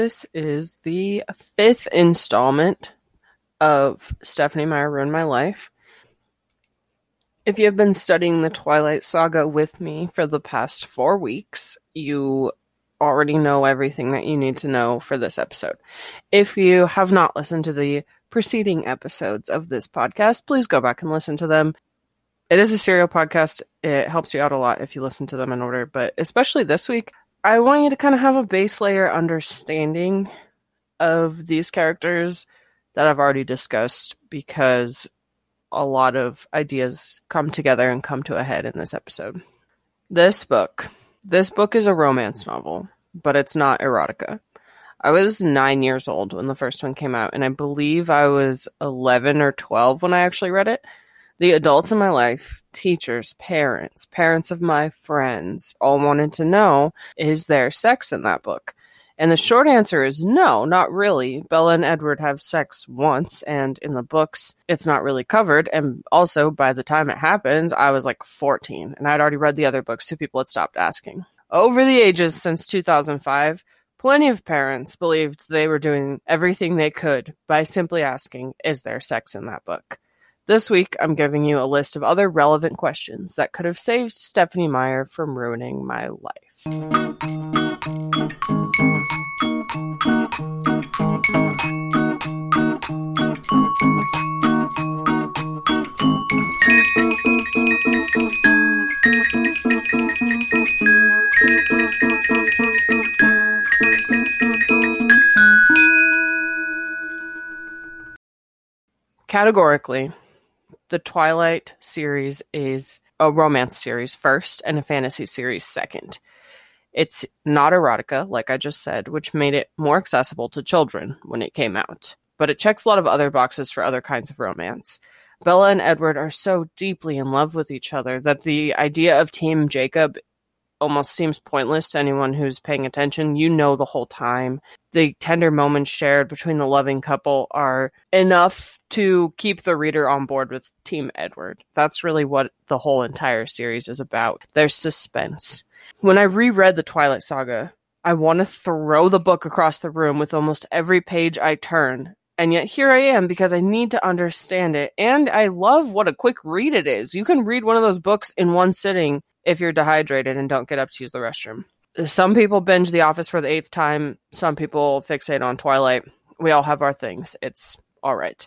This is the fifth installment of Stephanie Meyer Ruined My Life. If you have been studying the Twilight Saga with me for the past four weeks, you already know everything that you need to know for this episode. If you have not listened to the preceding episodes of this podcast, please go back and listen to them. It is a serial podcast. It helps you out a lot if you listen to them in order, but especially this week, I want you to kind of have a base layer understanding of these characters that I've already discussed because a lot of ideas come together and come to a head in this episode. This book, this book is a romance novel, but it's not erotica. I was nine years old when the first one came out, and I believe I was 11 or 12 when I actually read it. The adults in my life, teachers, parents, parents of my friends, all wanted to know is there sex in that book? And the short answer is no, not really. Bella and Edward have sex once, and in the books, it's not really covered. And also, by the time it happens, I was like 14, and I'd already read the other books, so people had stopped asking. Over the ages since 2005, plenty of parents believed they were doing everything they could by simply asking, Is there sex in that book? This week, I'm giving you a list of other relevant questions that could have saved Stephenie Meyer from ruining my life. Categorically, the Twilight series is a romance series first and a fantasy series second. It's not erotica, like I just said, which made it more accessible to children when it came out. But it checks a lot of other boxes for other kinds of romance. Bella and Edward are so deeply in love with each other that the idea of Team Jacob almost seems pointless to anyone who's paying attention. You know the whole time. The tender moments shared between the loving couple are enough to keep the reader on board with Team Edward. That's really what the whole entire series is about. There's suspense. When I reread the Twilight Saga, I want to throw the book across the room with almost every page I turn. And yet here I am because I need to understand it. And I love what a quick read it is. You can read one of those books in one sitting if you're dehydrated and don't get up to use the restroom. Some people binge The Office for the eighth time. Some people fixate on Twilight. We all have our things. It's all right.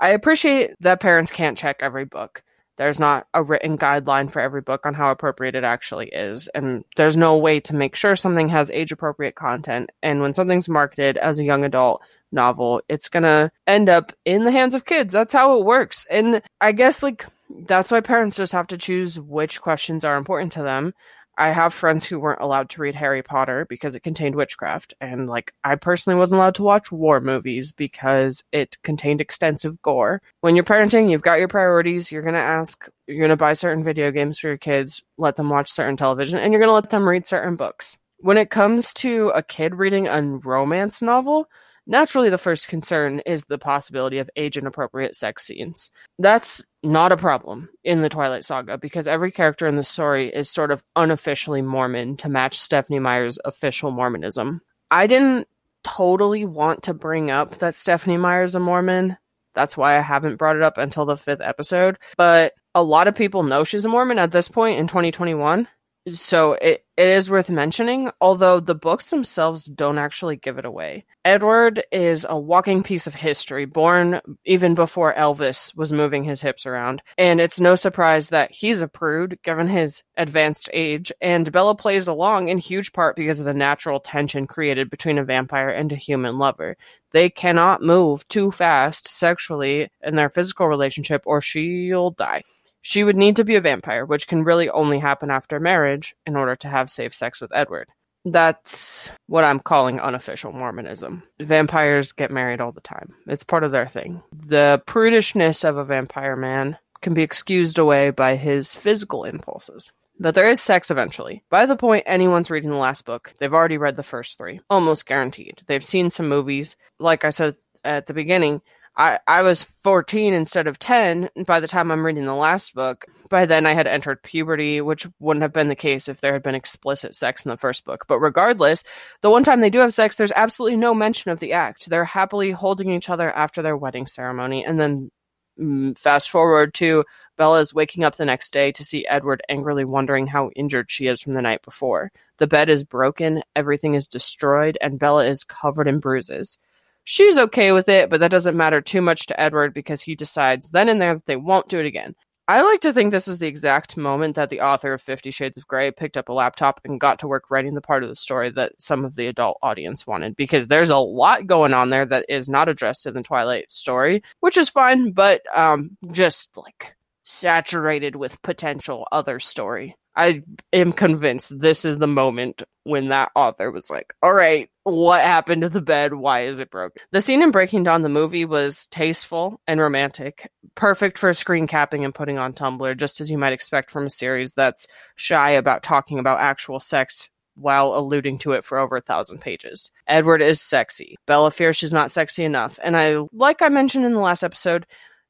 I appreciate that parents can't check every book. There's not a written guideline for every book on how appropriate it actually is, and there's no way to make sure something has age appropriate content. And when something's marketed as a young adult novel, it's gonna end up in the hands of kids. That's how it works. And I guess, like, that's why parents just have to choose which questions are important to them. I have friends who weren't allowed to read Harry Potter because it contained witchcraft. And like, I personally wasn't allowed to watch war movies because it contained extensive gore. When you're parenting, you've got your priorities. You're going to ask, you're going to buy certain video games for your kids, let them watch certain television, and you're going to let them read certain books. When it comes to a kid reading a romance novel, Naturally, the first concern is the possibility of age inappropriate sex scenes. That's not a problem in the Twilight Saga because every character in the story is sort of unofficially Mormon to match Stephenie Meyer's official Mormonism. I didn't totally want to bring up that Stephenie Meyer's a Mormon. That's why I haven't brought it up until the fifth episode. But a lot of people know she's a Mormon at this point in 2021 so it, it is worth mentioning, although the books themselves don't actually give it away. Edward is a walking piece of history, born even before Elvis was moving his hips around, and it's no surprise that he's a prude given his advanced age, and Bella plays along in huge part because of the natural tension created between a vampire and a human lover. They cannot move too fast sexually in their physical relationship or she'll die. She would need to be a vampire, which can really only happen after marriage in order to have safe sex with Edward. That's what I'm calling unofficial Mormonism. Vampires get married all the time. It's part of their thing. The prudishness of a vampire man can be excused away by his physical impulses. But there is sex eventually. By the point anyone's reading the last book, they've already read the first three. Almost guaranteed. They've seen some movies. Like I said at the beginning, I, I was 14 instead of 10 by the time I'm reading the last book. By then, I had entered puberty, which wouldn't have been the case if there had been explicit sex in the first book. But regardless, the one time they do have sex, there's absolutely no mention of the act. They're happily holding each other after their wedding ceremony. And then mm, fast forward to Bella's waking up the next day to see Edward angrily wondering how injured she is from the night before. The bed is broken, everything is destroyed, and Bella is covered in bruises. She's okay with it, but that doesn't matter too much to Edward because he decides then and there that they won't do it again. I like to think this was the exact moment that the author of Fifty Shades of Grey picked up a laptop and got to work writing the part of the story that some of the adult audience wanted, because there's a lot going on there that is not addressed in the Twilight story, which is fine, but um, just like saturated with potential other story. I am convinced this is the moment when that author was like, all right, what happened to the bed? Why is it broken? The scene in Breaking Dawn, the movie, was tasteful and romantic, perfect for screen capping and putting on Tumblr, just as you might expect from a series that's shy about talking about actual sex while alluding to it for over a thousand pages. Edward is sexy. Bella fears she's not sexy enough. And I, like I mentioned in the last episode,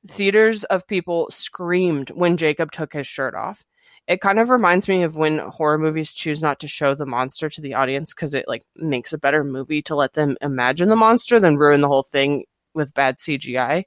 theaters of people screamed when Jacob took his shirt off it kind of reminds me of when horror movies choose not to show the monster to the audience because it like makes a better movie to let them imagine the monster than ruin the whole thing with bad CGI.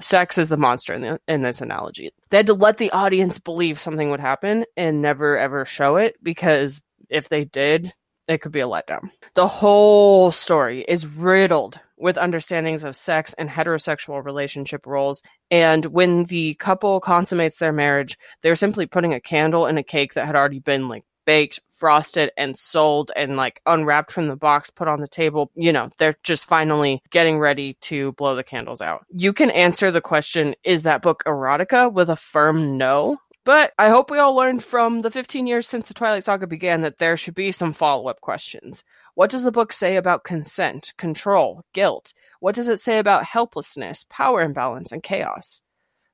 Sex is the monster in, the, in this analogy. They had to let the audience believe something would happen and never ever show it because if they did, it could be a letdown. The whole story is riddled with understandings of sex and heterosexual relationship roles. And when the couple consummates their marriage, they're simply putting a candle in a cake that had already been like baked, frosted, and sold and like unwrapped from the box, put on the table. You know, they're just finally getting ready to blow the candles out. You can answer the question, is that book erotica with a firm no? But I hope we all learned from the 15 years since the Twilight Saga began that there should be some follow up questions. What does the book say about consent, control, guilt? What does it say about helplessness, power imbalance, and chaos?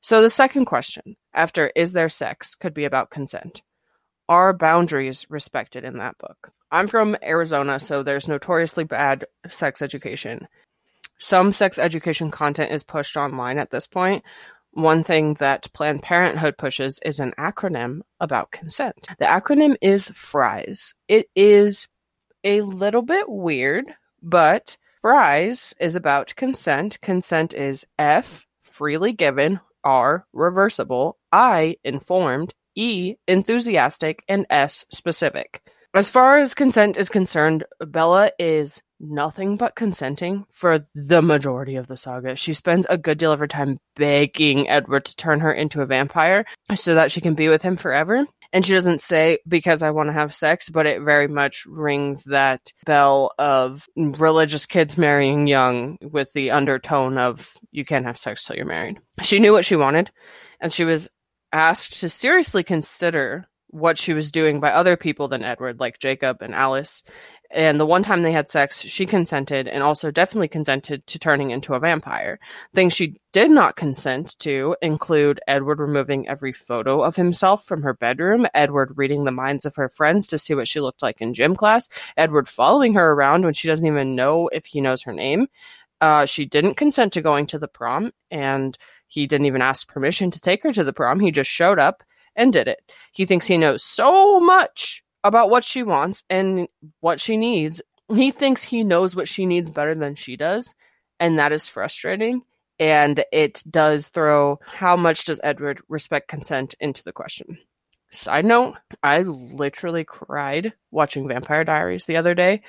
So the second question, after is there sex, could be about consent. Are boundaries respected in that book? I'm from Arizona, so there's notoriously bad sex education. Some sex education content is pushed online at this point. one thing that Planned Parenthood pushes is an acronym about consent. The acronym is FRIES. It is a little bit weird, but FRIES is about consent. Consent is F, freely given, R, reversible, I, informed, E, enthusiastic, and S, specific. As far as consent is concerned, Bella is nothing but consenting for the majority of the saga. She spends a good deal of her time begging Edward to turn her into a vampire so that she can be with him forever. And she doesn't say because I want to have sex, but it very much rings that bell of religious kids marrying young with the undertone of you can't have sex till you're married. She knew what she wanted, and she was asked to seriously consider what she was doing by other people than Edward, like Jacob and Alice. And the one time they had sex, she consented and also definitely consented to turning into a vampire. Things she did not consent to include Edward removing every photo of himself from her bedroom, Edward reading the minds of her friends to see what she looked like in gym class, Edward following her around when she doesn't even know if he knows her name. Uh, she didn't consent to going to the prom, and he didn't even ask permission to take her to the prom. He just showed up and did it. He thinks he knows so much about what she wants and what she needs. He thinks he knows what she needs better than she does, and that is frustrating. And it does throw how much does Edward respect consent into the question. Side note, I literally cried watching Vampire Diaries the other day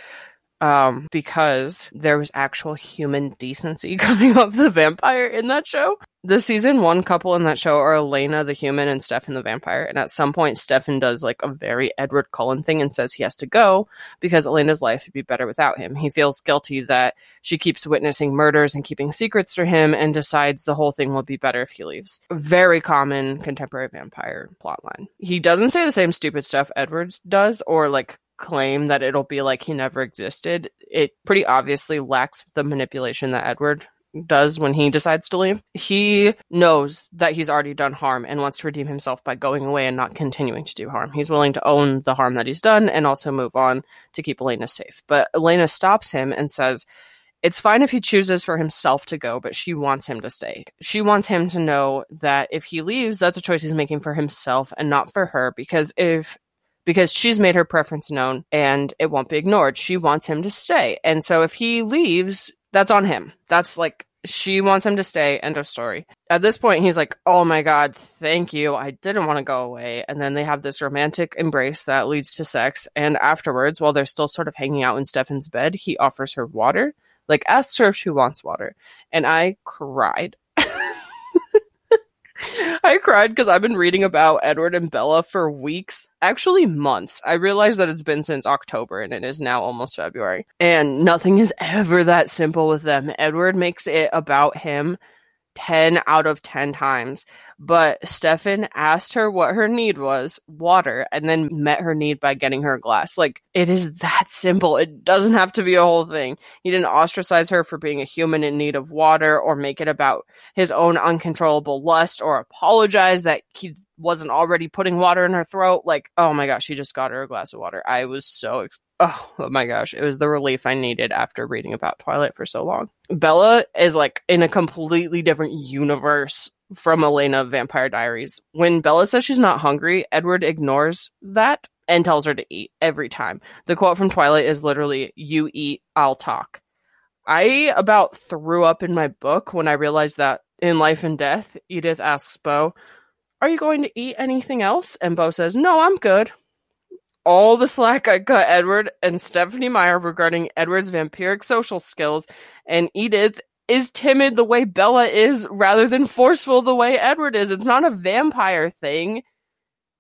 um, because there was actual human decency coming off the vampire in that show. The season one couple in that show are Elena the human and Stefan the vampire. And at some point, Stefan does like a very Edward Cullen thing and says he has to go because Elena's life would be better without him. He feels guilty that she keeps witnessing murders and keeping secrets for him and decides the whole thing will be better if he leaves. Very common contemporary vampire plotline. He doesn't say the same stupid stuff Edwards does or like claim that it'll be like he never existed, it pretty obviously lacks the manipulation that Edward does when he decides to leave. He knows that he's already done harm and wants to redeem himself by going away and not continuing to do harm. He's willing to own the harm that he's done and also move on to keep Elena safe. But Elena stops him and says, It's fine if he chooses for himself to go, but she wants him to stay. She wants him to know that if he leaves, that's a choice he's making for himself and not for her because if because she's made her preference known and it won't be ignored. She wants him to stay. And so if he leaves, that's on him. That's like she wants him to stay. End of story. At this point, he's like, Oh my God, thank you. I didn't want to go away. And then they have this romantic embrace that leads to sex. And afterwards, while they're still sort of hanging out in Stefan's bed, he offers her water, like asks her if she wants water. And I cried. I cried because I've been reading about Edward and Bella for weeks, actually months. I realize that it's been since October and it is now almost February. And nothing is ever that simple with them. Edward makes it about him 10 out of 10 times. But Stefan asked her what her need was water and then met her need by getting her a glass. Like, it is that simple. It doesn't have to be a whole thing. He didn't ostracize her for being a human in need of water or make it about his own uncontrollable lust or apologize that he wasn't already putting water in her throat. Like, oh my gosh, he just got her a glass of water. I was so oh, oh my gosh, it was the relief I needed after reading about Twilight for so long. Bella is like in a completely different universe from Elena Vampire Diaries. When Bella says she's not hungry, Edward ignores that and tells her to eat every time. The quote from Twilight is literally, You eat, I'll talk. I about threw up in my book when I realized that in Life and Death, Edith asks Beau, Are you going to eat anything else? And Beau says, No, I'm good all the slack I cut Edward and Stephenie Meyer regarding Edward's vampiric social skills, and Edith is timid the way Bella is rather than forceful the way Edward is. It's not a vampire thing.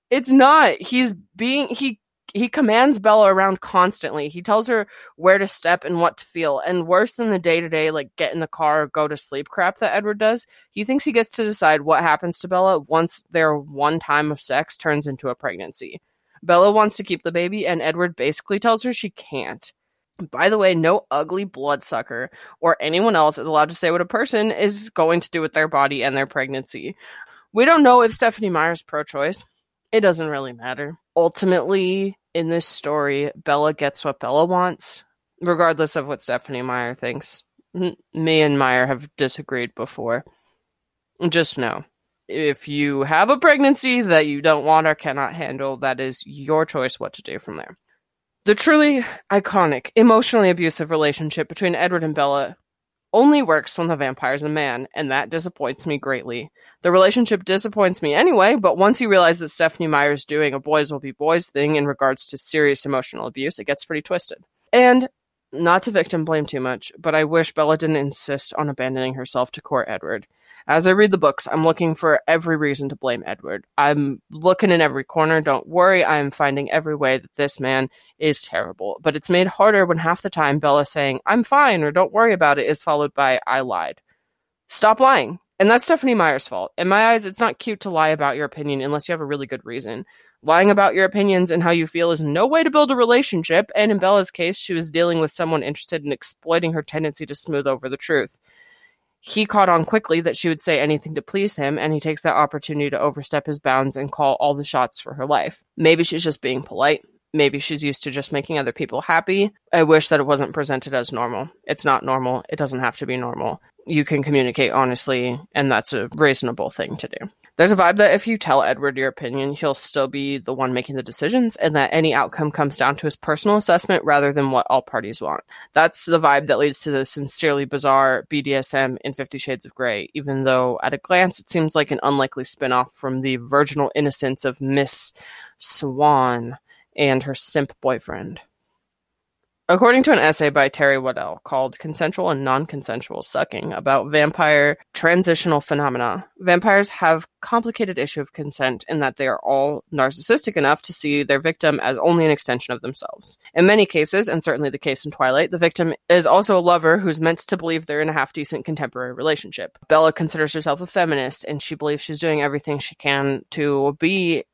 It's not. He's being he he commands Bella around constantly. He tells her where to step and what to feel. And worse than the day to day, like get in the car or go to sleep crap that Edward does, he thinks he gets to decide what happens to Bella once their one time of sex turns into a pregnancy. Bella wants to keep the baby, and Edward basically tells her she can't. By the way, no ugly bloodsucker or anyone else is allowed to say what a person is going to do with their body and their pregnancy. We don't know if Stephenie Meyer's pro choice. It doesn't really matter. Ultimately, in this story, Bella gets what Bella wants, regardless of what Stephenie Meyer thinks. Me and Meyer have disagreed before. Just know if you have a pregnancy that you don't want or cannot handle, that is your choice what to do from there. The truly iconic, emotionally abusive relationship between Edward and Bella only works when the vampire is a man, and that disappoints me greatly. The relationship disappoints me anyway, but once you realize that Stephenie Meyer is doing a boys will be boys thing in regards to serious emotional abuse, it gets pretty twisted. And not to victim blame too much, but I wish Bella didn't insist on abandoning herself to court Edward. As I read the books, I'm looking for every reason to blame Edward. I'm looking in every corner. Don't worry, I'm finding every way that this man is terrible. But it's made harder when half the time Bella saying, I'm fine, or don't worry about it, is followed by, I lied. Stop lying. And that's Stephenie Meyer's fault. In my eyes, it's not cute to lie about your opinion unless you have a really good reason. Lying about your opinions and how you feel is no way to build a relationship, and in Bella's case, she was dealing with someone interested in exploiting her tendency to smooth over the truth. He caught on quickly that she would say anything to please him, and he takes that opportunity to overstep his bounds and call all the shots for her life. Maybe she's just being polite. Maybe she's used to just making other people happy. I wish that it wasn't presented as normal. It's not normal. It doesn't have to be normal. You can communicate honestly, and that's a reasonable thing to do. There's a vibe that if you tell Edward your opinion, he'll still be the one making the decisions, and that any outcome comes down to his personal assessment rather than what all parties want. That's the vibe that leads to the sincerely bizarre BDSM in Fifty Shades of Grey, even though at a glance it seems like an unlikely spin off from the virginal innocence of Miss Swan and her simp boyfriend. According to an essay by Terrie Waddell called Consensual and Non-Consensual Sucking about vampire transitional phenomena, vampires have complicated issue of consent in that they are all narcissistic enough to see their victim as only an extension of themselves. In many cases, and certainly the case in Twilight, the victim is also a lover who's meant to believe they're in a half-decent contemporary relationship. Bella considers herself a feminist and she believes she's doing everything she can to be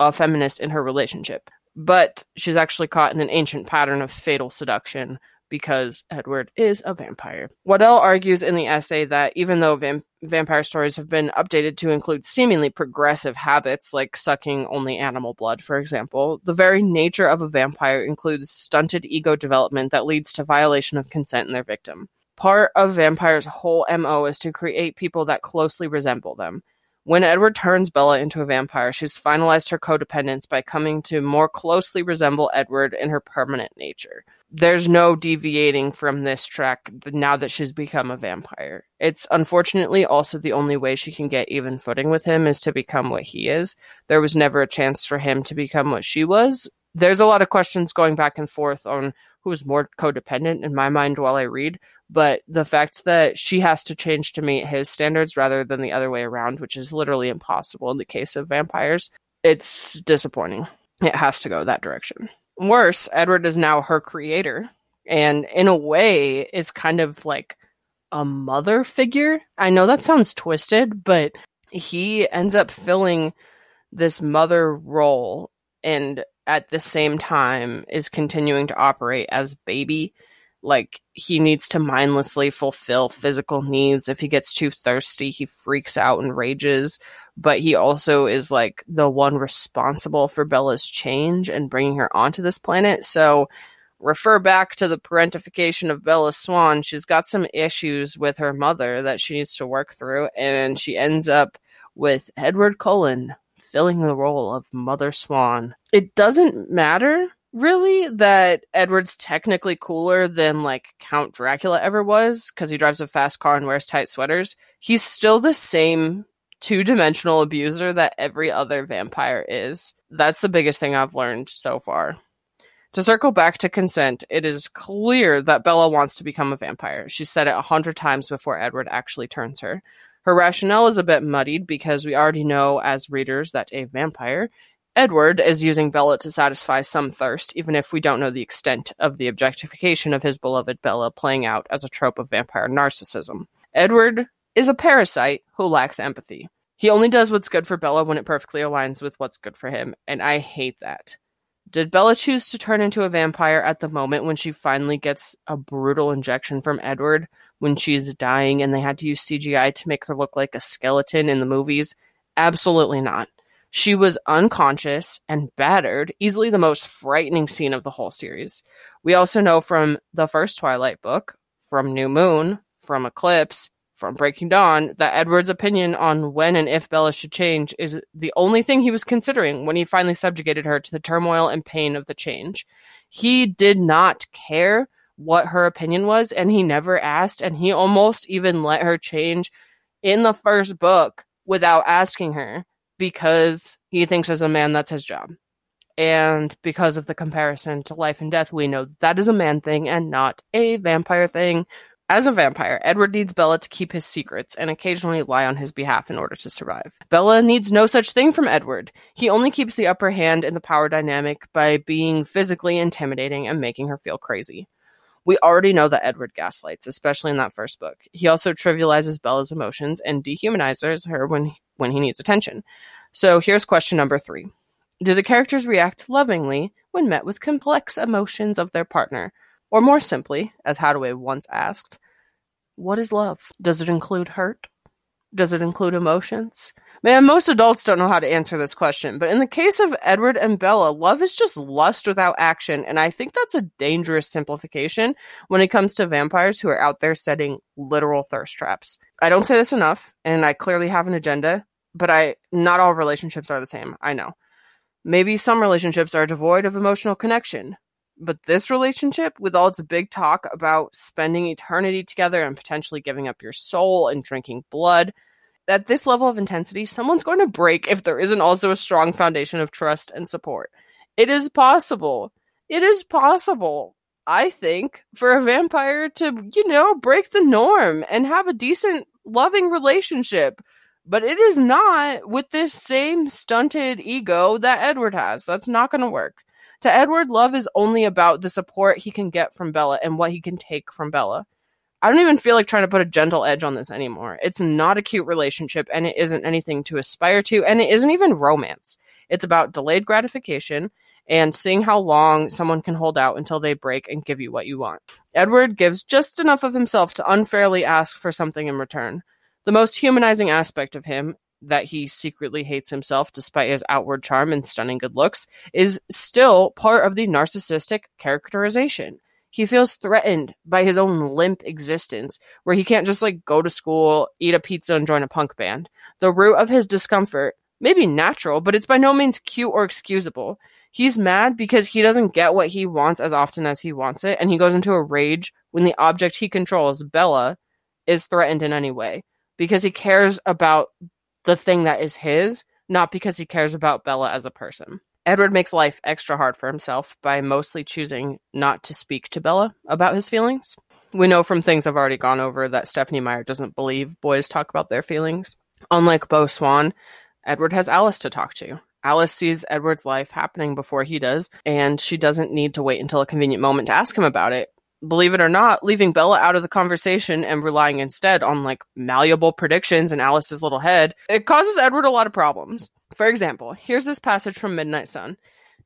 a feminist in her relationship but she's actually caught in an ancient pattern of fatal seduction because Edward is a vampire. Waddell argues in the essay that even though vamp- vampire stories have been updated to include seemingly progressive habits like sucking only animal blood, for example, the very nature of a vampire includes stunted ego development that leads to violation of consent in their victim. Part of vampires' whole MO is to create people that closely resemble them. When Edward turns Bella into a vampire, she's finalized her codependence by coming to more closely resemble Edward in her permanent nature. There's no deviating from this track now that she's become a vampire. It's unfortunately also the only way she can get even footing with him is to become what he is. There was never a chance for him to become what she was. There's a lot of questions going back and forth on who's more codependent in my mind while I read, but the fact that she has to change to meet his standards rather than the other way around, which is literally impossible in the case of vampires, it's disappointing. It has to go that direction. Worse, Edward is now her creator, and in a way, is kind of like a mother figure. I know that sounds twisted, but he ends up filling this mother role and at the same time is continuing to operate as baby like he needs to mindlessly fulfill physical needs. If he gets too thirsty he freaks out and rages. But he also is like the one responsible for bella's change and bringing her onto this planet. So refer back to the parentification of bella swan. She's got some issues with her mother that she needs to work through and she ends up with edward cullen filling the role of mother swan it doesn't matter really that Edward's technically cooler than like Count Dracula ever was because he drives a fast car and wears tight sweaters. He's still the same two dimensional abuser that every other vampire is. That's the biggest thing I've learned so far. To circle back to consent, it is clear that Bella wants to become a vampire. She said it a hundred times before Edward actually turns her. Her rationale is a bit muddied because we already know as readers that a vampire Edward is using Bella to satisfy some thirst, even if we don't know the extent of the objectification of his beloved Bella playing out as a trope of vampire narcissism. Edward is a parasite who lacks empathy. He only does what's good for Bella when it perfectly aligns with what's good for him, and I hate that. Did Bella choose to turn into a vampire at the moment when she finally gets a brutal injection from Edward when she's dying and they had to use CGI to make her look like a skeleton in the movies? Absolutely not. She was unconscious and battered, easily the most frightening scene of the whole series. We also know from the first Twilight book, from New Moon, from Eclipse, from Breaking Dawn, that Edward's opinion on when and if Bella should change is the only thing he was considering when he finally subjugated her to the turmoil and pain of the change. He did not care what her opinion was, and he never asked, and he almost even let her change in the first book without asking her because he thinks as a man that's his job. And because of the comparison to life and death, we know that, that is a man thing and not a vampire thing. As a vampire, Edward needs Bella to keep his secrets and occasionally lie on his behalf in order to survive. Bella needs no such thing from Edward. He only keeps the upper hand in the power dynamic by being physically intimidating and making her feel crazy. We already know that Edward gaslights, especially in that first book. He also trivializes Bella's emotions and dehumanizes her when when he needs attention. So here's question number three Do the characters react lovingly when met with complex emotions of their partner? Or more simply, as Haddaway once asked, what is love? Does it include hurt? Does it include emotions? Man, most adults don't know how to answer this question, but in the case of Edward and Bella, love is just lust without action, and I think that's a dangerous simplification when it comes to vampires who are out there setting literal thirst traps. I don't say this enough, and I clearly have an agenda, but I not all relationships are the same. I know. Maybe some relationships are devoid of emotional connection, but this relationship, with all its big talk about spending eternity together and potentially giving up your soul and drinking blood, at this level of intensity, someone's going to break if there isn't also a strong foundation of trust and support. It is possible. It is possible, I think, for a vampire to, you know, break the norm and have a decent, loving relationship but it is not with this same stunted ego that Edward has. That's not going to work. To Edward, love is only about the support he can get from Bella and what he can take from Bella. I don't even feel like trying to put a gentle edge on this anymore. It's not a cute relationship and it isn't anything to aspire to and it isn't even romance. It's about delayed gratification and seeing how long someone can hold out until they break and give you what you want. Edward gives just enough of himself to unfairly ask for something in return. The most humanizing aspect of him, that he secretly hates himself despite his outward charm and stunning good looks, is still part of the narcissistic characterization. He feels threatened by his own limp existence, where he can't just like go to school, eat a pizza, and join a punk band. The root of his discomfort may be natural, but it's by no means cute or excusable. He's mad because he doesn't get what he wants as often as he wants it, and he goes into a rage when the object he controls, Bella, is threatened in any way because he cares about the thing that is his, not because he cares about Bella as a person. Edward makes life extra hard for himself by mostly choosing not to speak to Bella about his feelings. We know from things I've already gone over that Stephenie Meyer doesn't believe boys talk about their feelings. Unlike Beau Swan, Edward has Alice to talk to. Alice sees Edward's life happening before he does, and she doesn't need to wait until a convenient moment to ask him about it. Believe it or not, leaving Bella out of the conversation and relying instead on like malleable predictions in Alice's little head, it causes Edward a lot of problems. For example, here's this passage from Midnight Sun.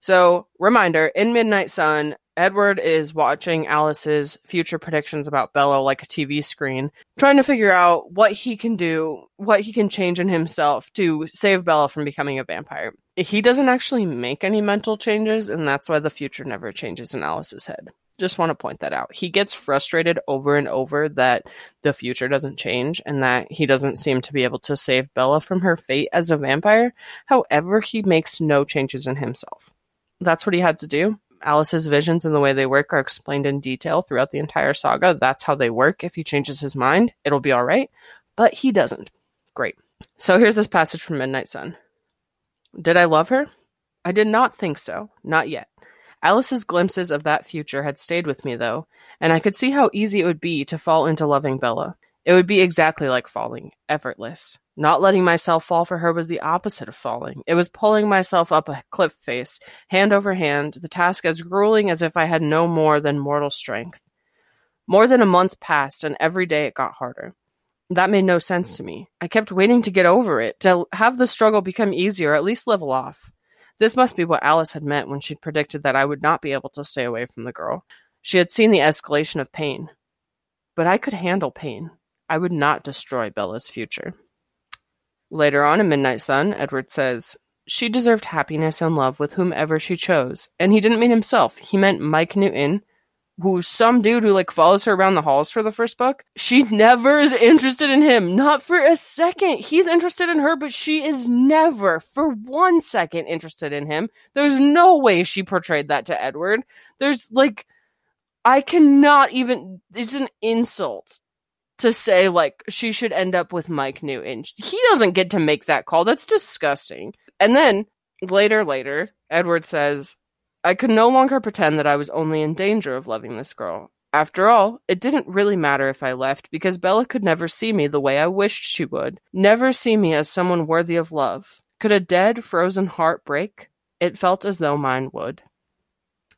So, reminder in Midnight Sun, Edward is watching Alice's future predictions about Bella like a TV screen, trying to figure out what he can do, what he can change in himself to save Bella from becoming a vampire. He doesn't actually make any mental changes, and that's why the future never changes in Alice's head. Just want to point that out. He gets frustrated over and over that the future doesn't change and that he doesn't seem to be able to save Bella from her fate as a vampire. However, he makes no changes in himself. That's what he had to do Alice's visions and the way they work are explained in detail throughout the entire saga. That's how they work. If he changes his mind, it'll be all right. But he doesn't. Great. So here's this passage from Midnight Sun. Did I love her? I did not think so. Not yet. Alice's glimpses of that future had stayed with me, though, and I could see how easy it would be to fall into loving Bella. It would be exactly like falling, effortless. Not letting myself fall for her was the opposite of falling. It was pulling myself up a cliff face, hand over hand, the task as grueling as if I had no more than mortal strength. More than a month passed, and every day it got harder. That made no sense to me. I kept waiting to get over it, to have the struggle become easier, at least level off. This must be what Alice had meant when she'd predicted that I would not be able to stay away from the girl. She had seen the escalation of pain. But I could handle pain. I would not destroy Bella's future. Later on in Midnight Sun, Edward says, She deserved happiness and love with whomever she chose. And he didn't mean himself, he meant Mike Newton, who's some dude who like follows her around the halls for the first book. She never is interested in him, not for a second. He's interested in her, but she is never for one second interested in him. There's no way she portrayed that to Edward. There's like, I cannot even, it's an insult to say like she should end up with Mike Newton. He doesn't get to make that call. That's disgusting. And then later, later, Edward says, I could no longer pretend that I was only in danger of loving this girl. After all, it didn't really matter if I left because Bella could never see me the way I wished she would, never see me as someone worthy of love. Could a dead, frozen heart break? It felt as though mine would.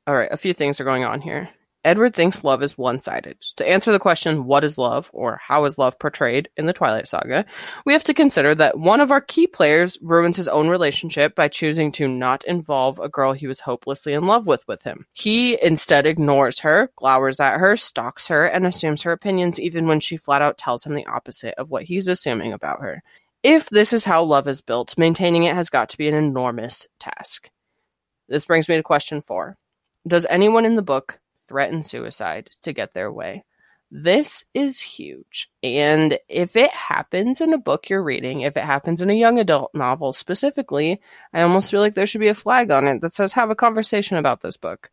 All right, a few things are going on here. Edward thinks love is one-sided. To answer the question, what is love, or how is love portrayed in the Twilight Saga, we have to consider that one of our key players ruins his own relationship by choosing to not involve a girl he was hopelessly in love with with him. He instead ignores her, glowers at her, stalks her, and assumes her opinions even when she flat out tells him the opposite of what he's assuming about her. If this is how love is built, maintaining it has got to be an enormous task. This brings me to question four. Does anyone in the book threaten suicide to get their way. This is huge. And if it happens in a book you're reading, if it happens in a young adult novel specifically, I almost feel like there should be a flag on it that says have a conversation about this book.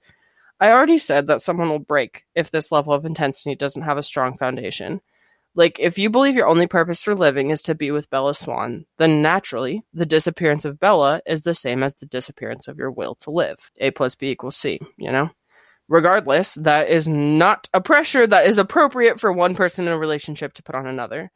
I already said that someone will break if this level of intensity doesn't have a strong foundation. Like, if you believe your only purpose for living is to be with Bella Swan, then naturally, the disappearance of Bella is the same as the disappearance of your will to live. A plus B equals C, you know? Regardless, that is not a pressure that is appropriate for one person in a relationship to put on another.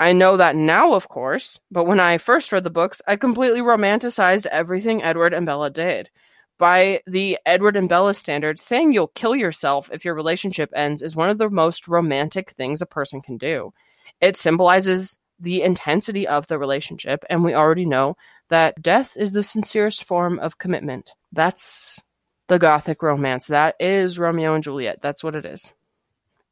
I know that now, of course, but when I first read the books, I completely romanticized everything Edward and Bella did. By the Edward and Bella standard, saying you'll kill yourself if your relationship ends is one of the most romantic things a person can do. It symbolizes the intensity of the relationship, and we already know that death is the sincerest form of commitment. That's the gothic romance. That is Romeo and Juliet. That's what it is.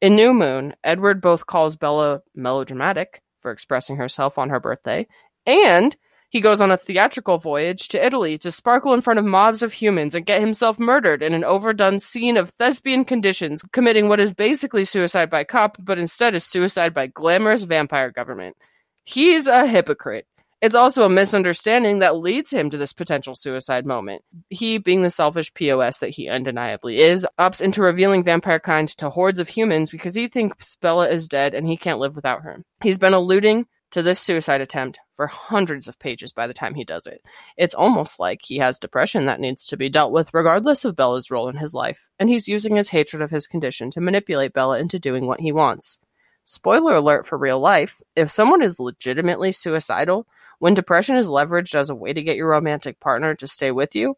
In New Moon, Edward both calls Bella melodramatic for expressing herself on her birthday, and He goes on a theatrical voyage to Italy to sparkle in front of mobs of humans and get himself murdered in an overdone scene of thespian conditions, committing what is basically suicide by cop, but instead is suicide by glamorous vampire government. He's a hypocrite. It's also a misunderstanding that leads him to this potential suicide moment. He, being the selfish POS that he undeniably is, opts into revealing vampire kind to hordes of humans because he thinks Bella is dead and he can't live without her. He's been alluding to this suicide attempt for hundreds of pages by the time he does it. It's almost like he has depression that needs to be dealt with regardless of Bella's role in his life, and he's using his hatred of his condition to manipulate Bella into doing what he wants. Spoiler alert for real life if someone is legitimately suicidal, when depression is leveraged as a way to get your romantic partner to stay with you,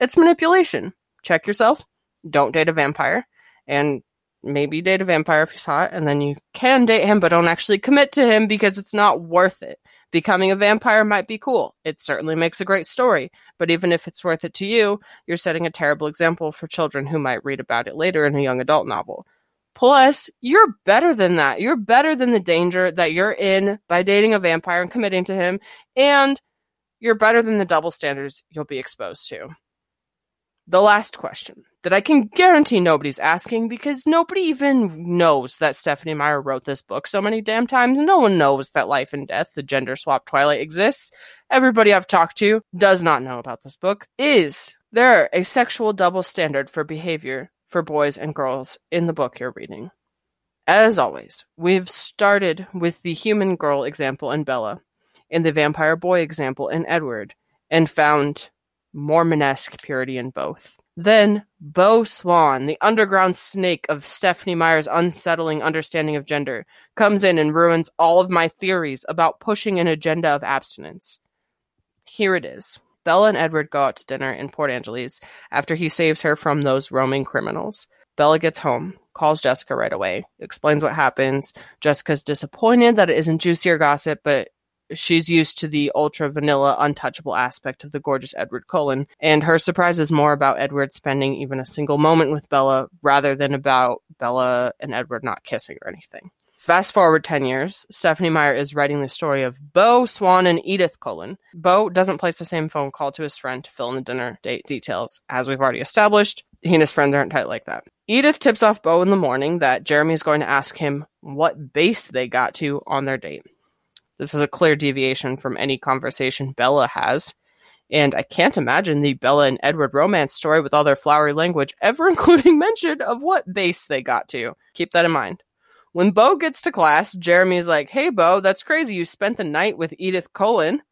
it's manipulation. Check yourself. Don't date a vampire. And maybe date a vampire if he's hot, and then you can date him, but don't actually commit to him because it's not worth it. Becoming a vampire might be cool. It certainly makes a great story, but even if it's worth it to you, you're setting a terrible example for children who might read about it later in a young adult novel. Plus, you're better than that. You're better than the danger that you're in by dating a vampire and committing to him, and you're better than the double standards you'll be exposed to. The last question that I can guarantee nobody's asking because nobody even knows that Stephenie Meyer wrote this book so many damn times. No one knows that Life and Death, the gender swap Twilight exists. Everybody I've talked to does not know about this book. Is there a sexual double standard for behavior for boys and girls in the book you're reading. As always, we've started with the human girl example in Bella, and the vampire boy example in Edward, and found Mormonesque purity in both. Then, Beau Swan, the underground snake of Stephenie Meyer's unsettling understanding of gender, comes in and ruins all of my theories about pushing an agenda of abstinence. Here it is. Bella and Edward go out to dinner in Port Angeles after he saves her from those roaming criminals. Bella gets home, calls Jessica right away, explains what happens. Jessica's disappointed that it isn't juicier gossip, but she's used to the ultra vanilla, untouchable aspect of the gorgeous Edward Cullen, and her surprise is more about Edward spending even a single moment with Bella rather than about Bella and Edward not kissing or anything. Fast forward 10 years, Stephenie Meyer is writing the story of Beau, Swan, and Edith Cullen. Beau doesn't place the same phone call to his friend to fill in the dinner date details. As we've already established, he and his friends aren't tight like that. Edith tips off Beau in the morning that Jeremy is going to ask him what base they got to on their date. This is a clear deviation from any conversation Bella has. And I can't imagine the Bella and Edward romance story with all their flowery language ever including mention of what base they got to. Keep that in mind. When Beau gets to class, Jeremy's like, Hey, Beau, that's crazy. You spent the night with Edith Cullen.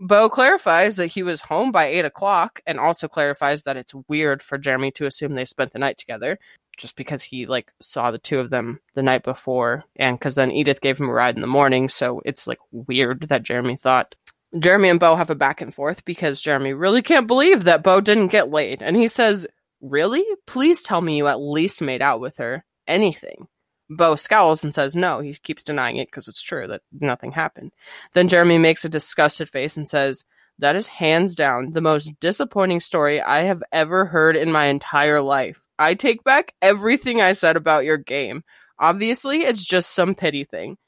Beau clarifies that he was home by 8 o'clock and also clarifies that it's weird for Jeremy to assume they spent the night together just because he like saw the two of them the night before and because then Edith gave him a ride in the morning. So it's like weird that Jeremy thought. Jeremy and Beau have a back and forth because Jeremy really can't believe that Beau didn't get laid. And he says, Really? Please tell me you at least made out with her. Anything. Beau scowls and says no. He keeps denying it because it's true that nothing happened. Then Jeremy makes a disgusted face and says, That is hands down the most disappointing story I have ever heard in my entire life. I take back everything I said about your game. Obviously, it's just some pity thing.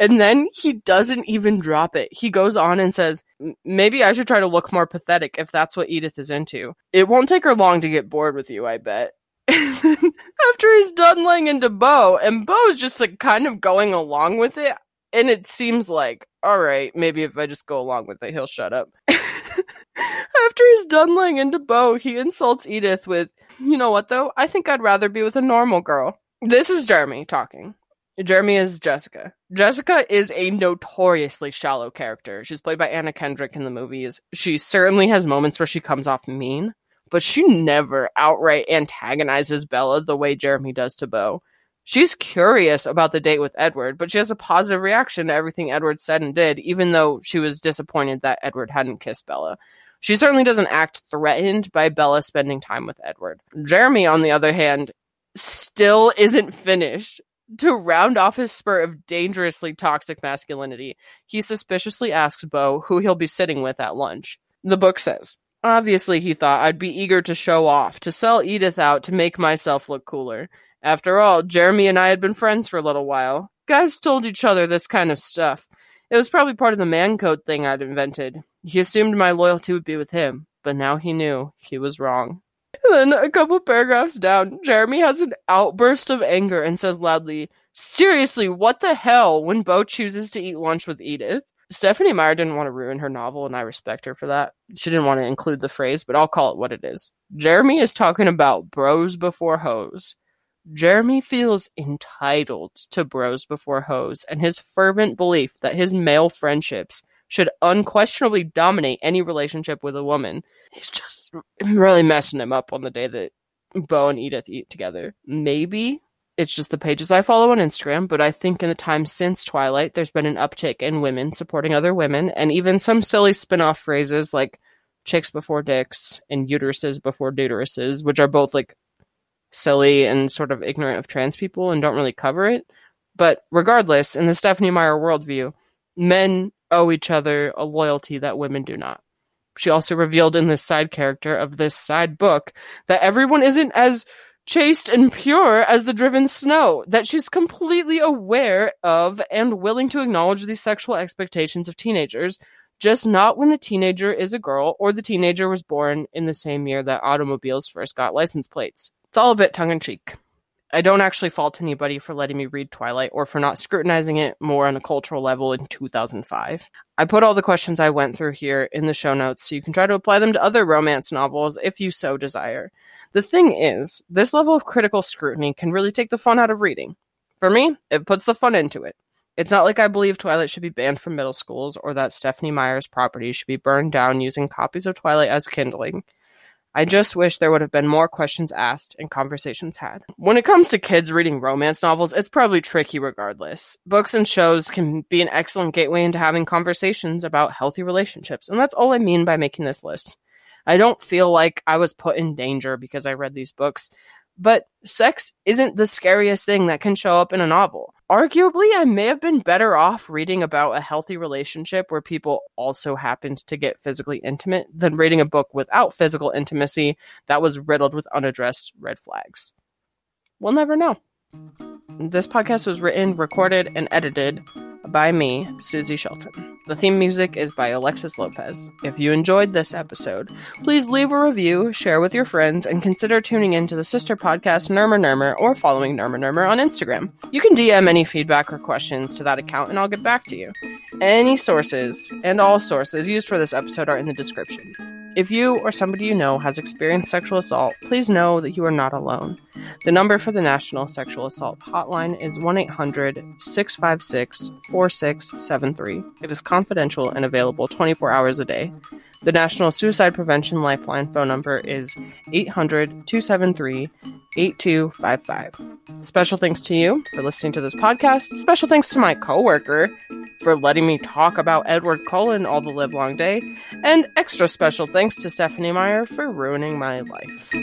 And then he doesn't even drop it. He goes on and says, Maybe I should try to look more pathetic if that's what Edith is into. It won't take her long to get bored with you, I bet. after he's done laying into Beau, and Beau's just like kind of going along with it, and it seems like, all right, maybe if I just go along with it, he'll shut up. after he's done laying into Beau, he insults Edith with, you know what though? I think I'd rather be with a normal girl. This is Jeremy talking. Jeremy is Jessica. Jessica is a notoriously shallow character. She's played by Anna Kendrick in the movies. She certainly has moments where she comes off mean, but she never outright antagonizes Bella the way Jeremy does to Beau. She's curious about the date with Edward, but she has a positive reaction to everything Edward said and did, even though she was disappointed that Edward hadn't kissed Bella. She certainly doesn't act threatened by Bella spending time with Edward. Jeremy, on the other hand, still isn't finished. To round off his spurt of dangerously toxic masculinity, he suspiciously asks Beau who he'll be sitting with at lunch. The book says, Obviously, he thought, I'd be eager to show off, to sell Edith out to make myself look cooler. After all, Jeremy and I had been friends for a little while. Guys told each other this kind of stuff. It was probably part of the man code thing I'd invented. He assumed my loyalty would be with him, but now he knew he was wrong. And then a couple paragraphs down, Jeremy has an outburst of anger and says loudly, Seriously, what the hell when Beau chooses to eat lunch with Edith? Stephenie Meyer didn't want to ruin her novel, and I respect her for that. She didn't want to include the phrase, but I'll call it what it is. Jeremy is talking about bros before hoes. Jeremy feels entitled to bros before hoes, and his fervent belief that his male friendships should unquestionably dominate any relationship with a woman is just really messing him up on the day that Beau and Edith eat together. Maybe it's just the pages I follow on Instagram, but I think in the time since Twilight, there's been an uptick in women supporting other women, and even some silly spin off phrases like chicks before dicks and uteruses before deuteruses, which are both like silly and sort of ignorant of trans people and don't really cover it. But regardless, in the Stephenie Meyer worldview, men owe each other a loyalty that women do not. She also revealed in this side character of this side book that everyone isn't as chaste and pure as the driven snow, that she's completely aware of and willing to acknowledge these sexual expectations of teenagers, just not when the teenager is a girl or the teenager was born in the same year that automobiles first got license plates. It's all a bit tongue in cheek. I don't actually fault anybody for letting me read Twilight or for not scrutinizing it more on a cultural level in 2005. I put all the questions I went through here in the show notes so you can try to apply them to other romance novels if you so desire. The thing is, this level of critical scrutiny can really take the fun out of reading. For me, it puts the fun into it. It's not like I believe Twilight should be banned from middle schools or that Stephenie Meyer's property should be burned down using copies of Twilight as kindling. I just wish there would have been more questions asked and conversations had. When it comes to kids reading romance novels, it's probably tricky regardless. Books and shows can be an excellent gateway into having conversations about healthy relationships, and that's all I mean by making this list. I don't feel like I was put in danger because I read these books, but sex isn't the scariest thing that can show up in a novel arguably, I may have been better off reading about a healthy relationship where people also happened to get physically intimate than reading a book without physical intimacy that was riddled with unaddressed red flags. We'll never know. This podcast was written, recorded, and edited by me, Susie Shelton. The theme music is by Alexis Lopez. If you enjoyed this episode, please leave a review, share with your friends, and consider tuning in to the sister podcast Nurmer Nurmer or following Nurmer Nurmer on Instagram. You can DM any feedback or questions to that account and I'll get back to you. Any sources and all sources used for this episode are in the description. If you or somebody you know has experienced sexual assault, please know that you are not alone. The number for the National Sexual Assault Hotline is 1 800 656 4673. It is confidential and available 24 hours a day. The National Suicide Prevention Lifeline phone number is 800 273 8255. Special thanks to you for listening to this podcast. Special thanks to my coworker for letting me talk about Edward Cullen all the live long day. And extra special thanks to Stephenie Meyer for ruining my life.